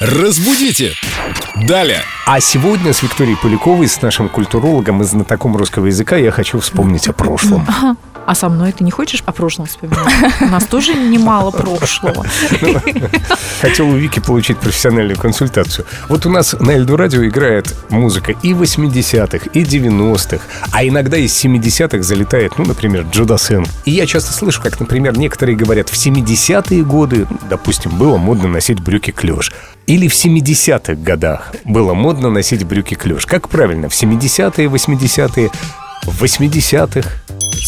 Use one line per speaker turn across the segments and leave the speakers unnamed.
Разбудите! Далее!
А сегодня с Викторией Поляковой, с нашим культурологом и знатоком русского языка, я хочу вспомнить о прошлом.
А со мной ты не хочешь о прошлом вспоминать? У нас тоже немало прошлого.
Хотел у Вики получить профессиональную консультацию. Вот у нас на Эльду Радио играет музыка и 80-х, и 90-х, а иногда из 70-х залетает, ну, например, Джуда Сен. И я часто слышу, как, например, некоторые говорят, в 70-е годы, допустим, было модно носить брюки клеш. Или в 70-х годах было модно носить брюки клеш. Как правильно, в 70-е, 80-е, в 80-х?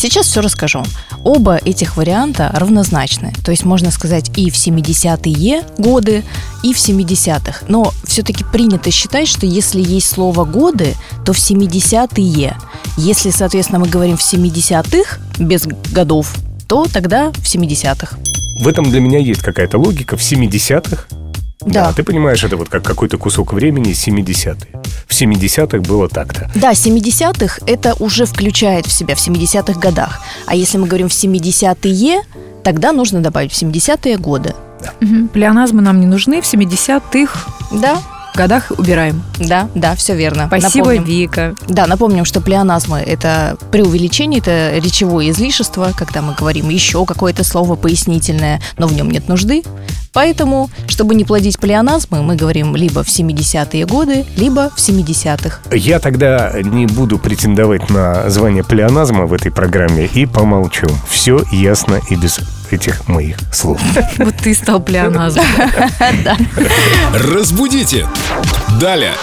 Сейчас все расскажу. Оба этих варианта равнозначны. То есть можно сказать и в 70-е годы, и в 70-х. Но все-таки принято считать, что если есть слово годы, то в 70-е. Если, соответственно, мы говорим в 70-х, без годов, то тогда в 70-х.
В этом для меня есть какая-то логика. В 70-х
Да.
Ты понимаешь, это вот как какой-то кусок времени 70-е. В 70-х было так-то.
Да, 70-х это уже включает в себя в 70-х годах. А если мы говорим в 70-е, тогда нужно добавить в 70-е годы.
Мгм. Плеоназмы нам не нужны. В 70-х
Да,
годах убираем.
да, да, все верно.
Спасибо,
Напомним.
Вика.
Да, напомним, что плеоназмы – это преувеличение, это речевое излишество, когда мы говорим еще какое-то слово пояснительное, но в нем нет нужды. Поэтому, чтобы не плодить плеоназмы, мы говорим либо в 70-е годы, либо в 70-х.
Я тогда не буду претендовать на звание плеоназма в этой программе и помолчу. Все ясно и без этих моих слов.
Вот ты стал плеоназмом.
Разбудите! Далее!